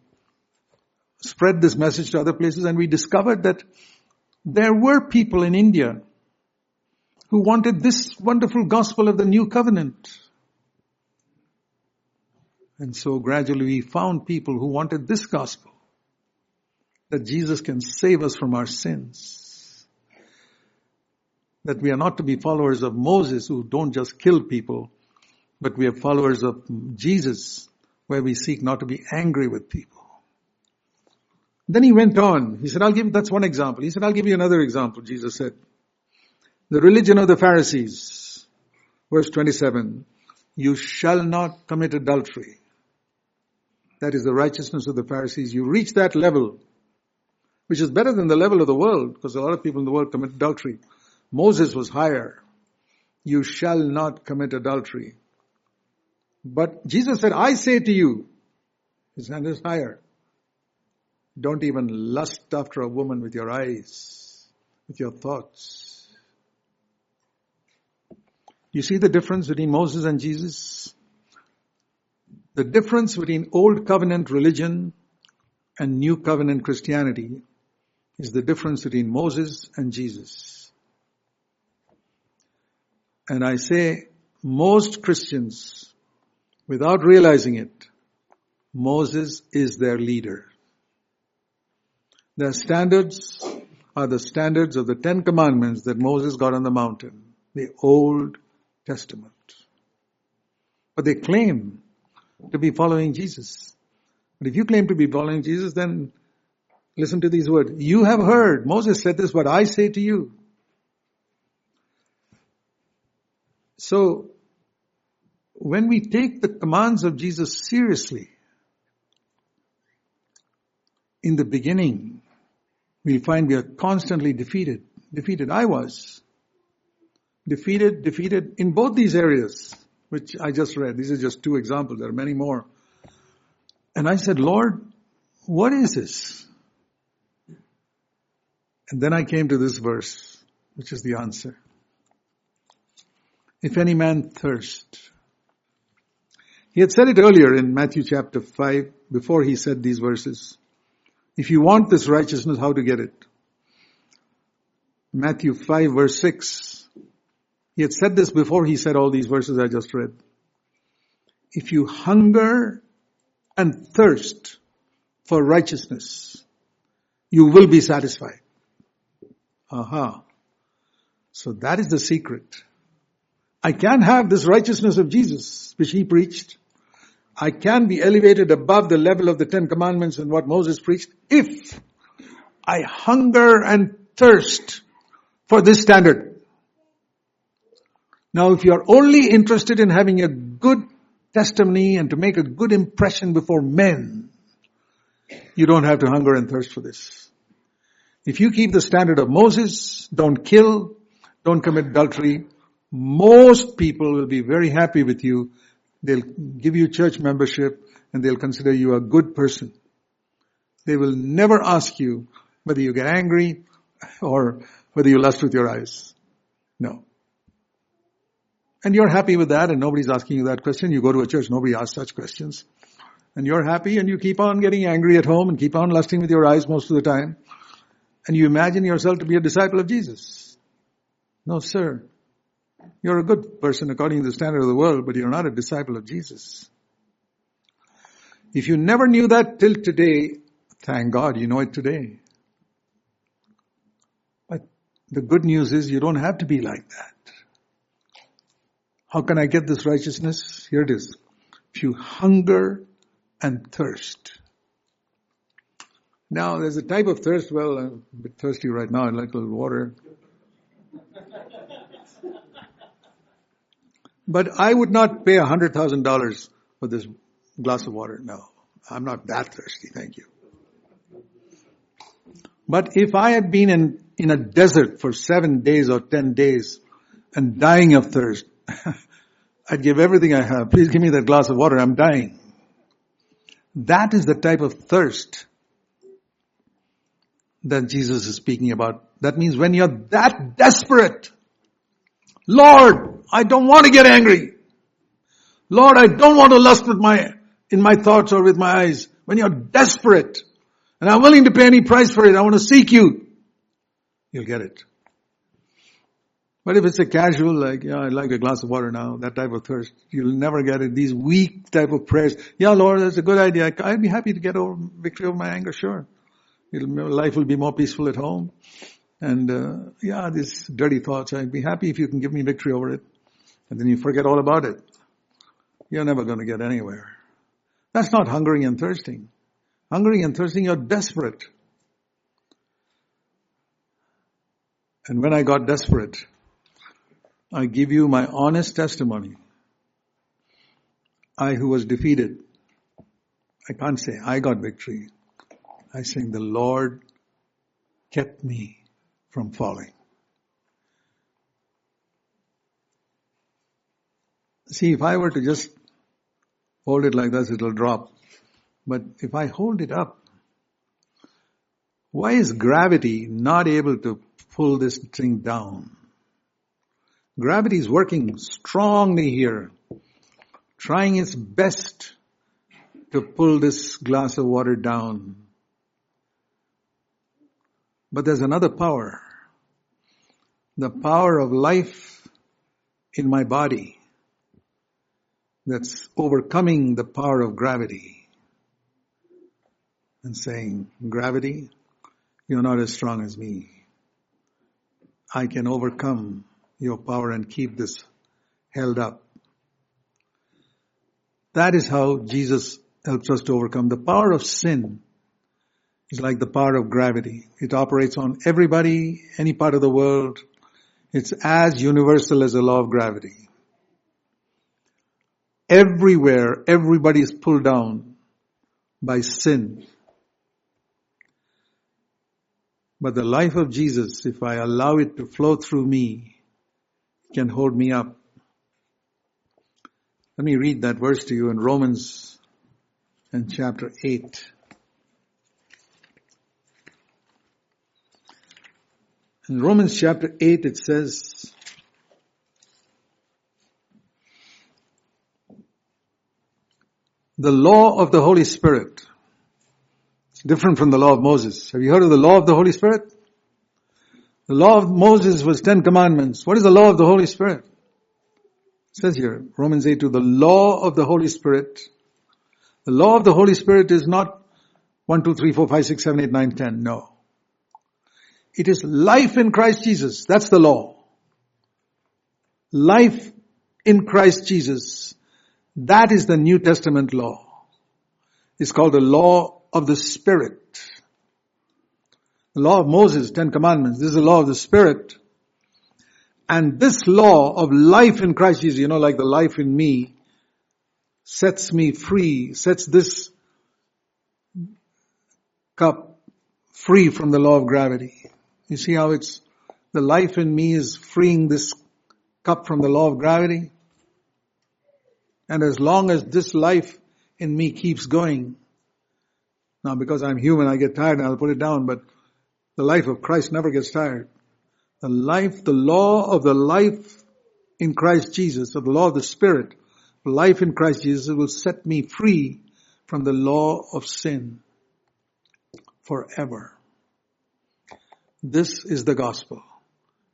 spread this message to other places and we discovered that there were people in India who wanted this wonderful gospel of the new covenant. And so gradually we found people who wanted this gospel. That Jesus can save us from our sins. That we are not to be followers of Moses who don't just kill people, but we are followers of Jesus where we seek not to be angry with people. Then he went on. He said, I'll give, that's one example. He said, I'll give you another example, Jesus said. The religion of the Pharisees. Verse 27. You shall not commit adultery. That is the righteousness of the Pharisees. You reach that level, which is better than the level of the world, because a lot of people in the world commit adultery. Moses was higher. You shall not commit adultery. But Jesus said, I say to you, his hand is higher. Don't even lust after a woman with your eyes, with your thoughts. You see the difference between Moses and Jesus? The difference between old covenant religion and new covenant Christianity is the difference between Moses and Jesus. And I say, most Christians, without realizing it, Moses is their leader. Their standards are the standards of the Ten Commandments that Moses got on the mountain, the Old Testament. But they claim to be following Jesus. But if you claim to be following Jesus, then listen to these words. You have heard, Moses said this, but I say to you. So, when we take the commands of Jesus seriously, in the beginning, we find we are constantly defeated. Defeated. I was. Defeated, defeated in both these areas, which I just read. These are just two examples. There are many more. And I said, Lord, what is this? And then I came to this verse, which is the answer. If any man thirst. He had said it earlier in Matthew chapter 5, before he said these verses. If you want this righteousness, how to get it? Matthew 5 verse 6. He had said this before he said all these verses I just read. If you hunger and thirst for righteousness, you will be satisfied. Aha. So that is the secret. I can have this righteousness of Jesus, which he preached. I can be elevated above the level of the Ten Commandments and what Moses preached if I hunger and thirst for this standard. Now if you're only interested in having a good testimony and to make a good impression before men, you don't have to hunger and thirst for this. If you keep the standard of Moses, don't kill, don't commit adultery, most people will be very happy with you They'll give you church membership and they'll consider you a good person. They will never ask you whether you get angry or whether you lust with your eyes. No. And you're happy with that and nobody's asking you that question. You go to a church, nobody asks such questions. And you're happy and you keep on getting angry at home and keep on lusting with your eyes most of the time. And you imagine yourself to be a disciple of Jesus. No, sir. You're a good person according to the standard of the world, but you're not a disciple of Jesus. If you never knew that till today, thank God you know it today. But the good news is you don't have to be like that. How can I get this righteousness? Here it is. If you hunger and thirst. Now there's a type of thirst, well, I'm a bit thirsty right now, I'd like a little water. But I would not pay a hundred thousand dollars for this glass of water. No, I'm not that thirsty. Thank you. But if I had been in, in a desert for seven days or ten days and dying of thirst, I'd give everything I have. Please give me that glass of water. I'm dying. That is the type of thirst that Jesus is speaking about. That means when you're that desperate, Lord, I don't want to get angry. Lord, I don't want to lust with my, in my thoughts or with my eyes. When you're desperate and I'm willing to pay any price for it, I want to seek you. You'll get it. But if it's a casual, like, yeah, I'd like a glass of water now, that type of thirst, you'll never get it. These weak type of prayers. Yeah, Lord, that's a good idea. I'd be happy to get over victory over my anger, sure. It'll, life will be more peaceful at home. And, uh, yeah, these dirty thoughts, I'd be happy if you can give me victory over it and then you forget all about it. You're never going to get anywhere. That's not hungering and thirsting. Hungering and thirsting, you're desperate. And when I got desperate, I give you my honest testimony. I who was defeated, I can't say I got victory. I say the Lord kept me from falling. See, if I were to just hold it like this, it'll drop. But if I hold it up, why is gravity not able to pull this thing down? Gravity is working strongly here, trying its best to pull this glass of water down. But there's another power. The power of life in my body that's overcoming the power of gravity and saying, gravity, you're not as strong as me. I can overcome your power and keep this held up. That is how Jesus helps us to overcome. The power of sin is like the power of gravity. It operates on everybody, any part of the world. It's as universal as the law of gravity. Everywhere, everybody is pulled down by sin. But the life of Jesus, if I allow it to flow through me, can hold me up. Let me read that verse to you in Romans and chapter 8. In Romans chapter 8 it says, the law of the Holy Spirit. It's different from the law of Moses. Have you heard of the law of the Holy Spirit? The law of Moses was Ten Commandments. What is the law of the Holy Spirit? It says here, Romans 8 2, the law of the Holy Spirit. The law of the Holy Spirit is not 1, 2, 3, 4, 5, 6, 7, 8, 9, 10. No. It is life in Christ Jesus. That's the law. Life in Christ Jesus. That is the New Testament law. It's called the law of the Spirit. The law of Moses, Ten Commandments. This is the law of the Spirit. And this law of life in Christ Jesus, you know, like the life in me, sets me free, sets this cup free from the law of gravity. You see how it's, the life in me is freeing this cup from the law of gravity? And as long as this life in me keeps going, now because I'm human, I get tired and I'll put it down, but the life of Christ never gets tired. The life, the law of the life in Christ Jesus, of the law of the Spirit, life in Christ Jesus will set me free from the law of sin forever. This is the gospel.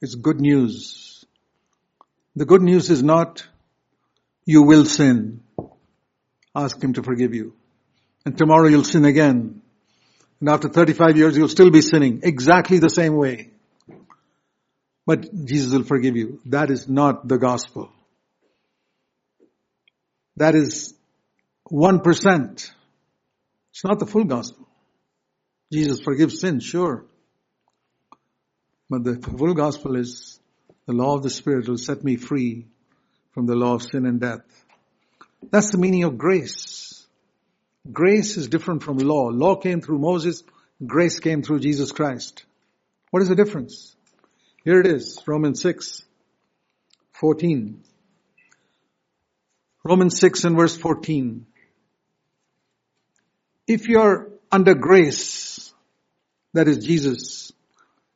It's good news. The good news is not you will sin. Ask Him to forgive you. And tomorrow you'll sin again. And after 35 years you'll still be sinning exactly the same way. But Jesus will forgive you. That is not the gospel. That is 1%. It's not the full gospel. Jesus forgives sin, sure. But the full gospel is the law of the Spirit will set me free from the law of sin and death. That's the meaning of grace. Grace is different from law. Law came through Moses. Grace came through Jesus Christ. What is the difference? Here it is, Romans 6, 14. Romans 6 and verse 14. If you're under grace, that is Jesus,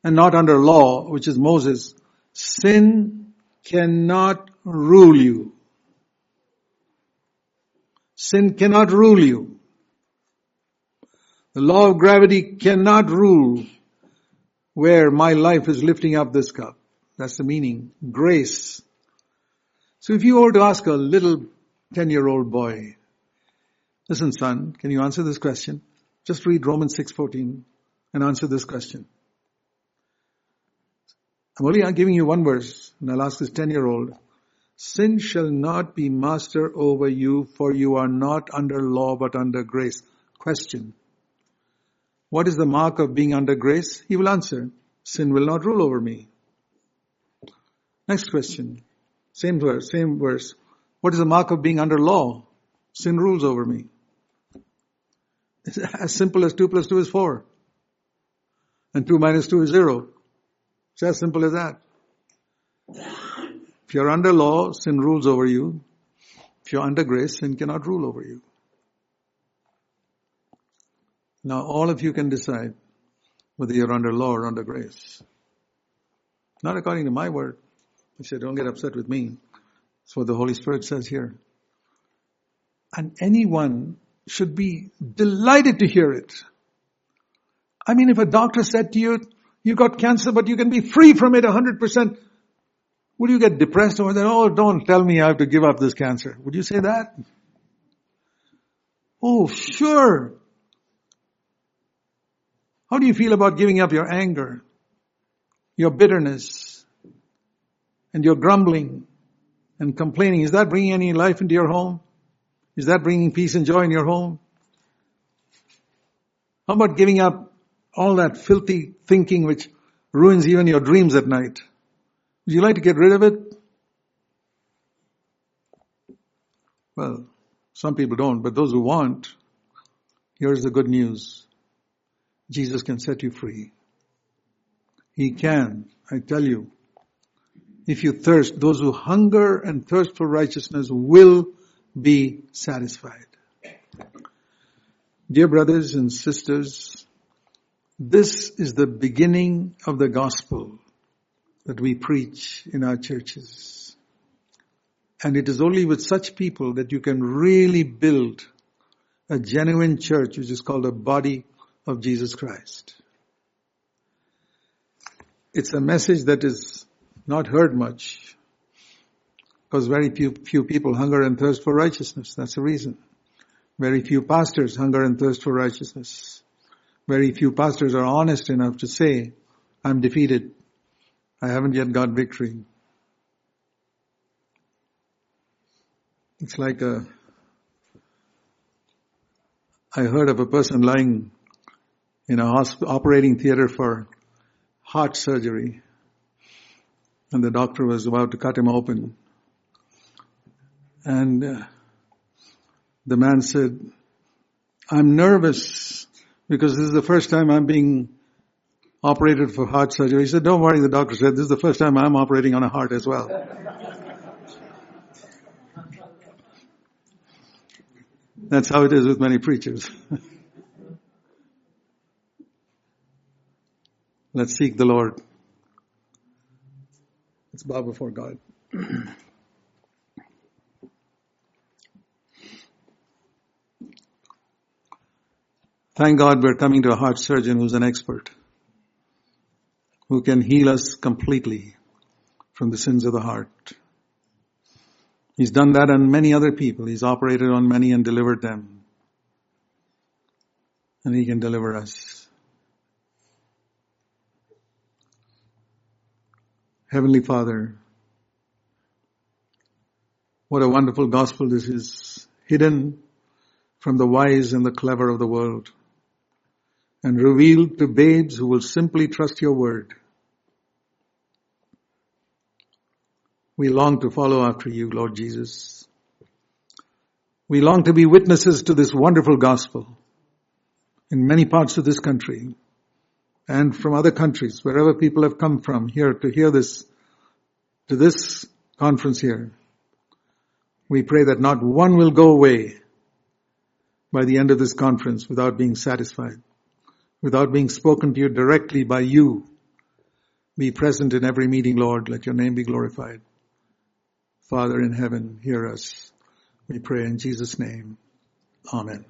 and not under law, which is Moses, sin cannot rule you. Sin cannot rule you. The law of gravity cannot rule where my life is lifting up this cup. That's the meaning. Grace. So if you were to ask a little 10 year old boy, listen son, can you answer this question? Just read Romans 6.14 and answer this question. I'm only giving you one verse, and I'll ask this 10 year old. Sin shall not be master over you, for you are not under law, but under grace. Question. What is the mark of being under grace? He will answer, sin will not rule over me. Next question. Same verse, same verse. What is the mark of being under law? Sin rules over me. It's as simple as 2 plus 2 is 4. And 2 minus 2 is 0. It's as simple as that. If you're under law, sin rules over you. If you're under grace, sin cannot rule over you. Now all of you can decide whether you're under law or under grace. Not according to my word. I said, don't get upset with me. That's what the Holy Spirit says here. And anyone should be delighted to hear it. I mean, if a doctor said to you, you got cancer, but you can be free from it 100%. Would you get depressed over that? Oh, don't tell me I have to give up this cancer. Would you say that? Oh, sure. How do you feel about giving up your anger, your bitterness, and your grumbling and complaining? Is that bringing any life into your home? Is that bringing peace and joy in your home? How about giving up all that filthy thinking which ruins even your dreams at night? Would you like to get rid of it? Well, some people don't, but those who want, here's the good news. Jesus can set you free. He can, I tell you. If you thirst, those who hunger and thirst for righteousness will be satisfied. Dear brothers and sisters, this is the beginning of the gospel that we preach in our churches. And it is only with such people that you can really build a genuine church which is called a body of Jesus Christ. It's a message that is not heard much because very few, few people hunger and thirst for righteousness. That's the reason. Very few pastors hunger and thirst for righteousness. Very few pastors are honest enough to say, I'm defeated. I haven't yet got victory. It's like a, I heard of a person lying in a operating theater for heart surgery and the doctor was about to cut him open. And uh, the man said, I'm nervous because this is the first time I'm being operated for heart surgery. He said, don't worry, the doctor said, this is the first time I'm operating on a heart as well. That's how it is with many preachers. Let's seek the Lord. Let's bow before God. Thank God we're coming to a heart surgeon who's an expert, who can heal us completely from the sins of the heart. He's done that on many other people. He's operated on many and delivered them. And He can deliver us. Heavenly Father, what a wonderful gospel this is, hidden from the wise and the clever of the world and revealed to babes who will simply trust your word. We long to follow after you, Lord Jesus. We long to be witnesses to this wonderful gospel in many parts of this country and from other countries, wherever people have come from here to hear this, to this conference here. We pray that not one will go away by the end of this conference without being satisfied without being spoken to you directly by you. Be present in every meeting, Lord. Let your name be glorified. Father in heaven, hear us. We pray in Jesus' name. Amen.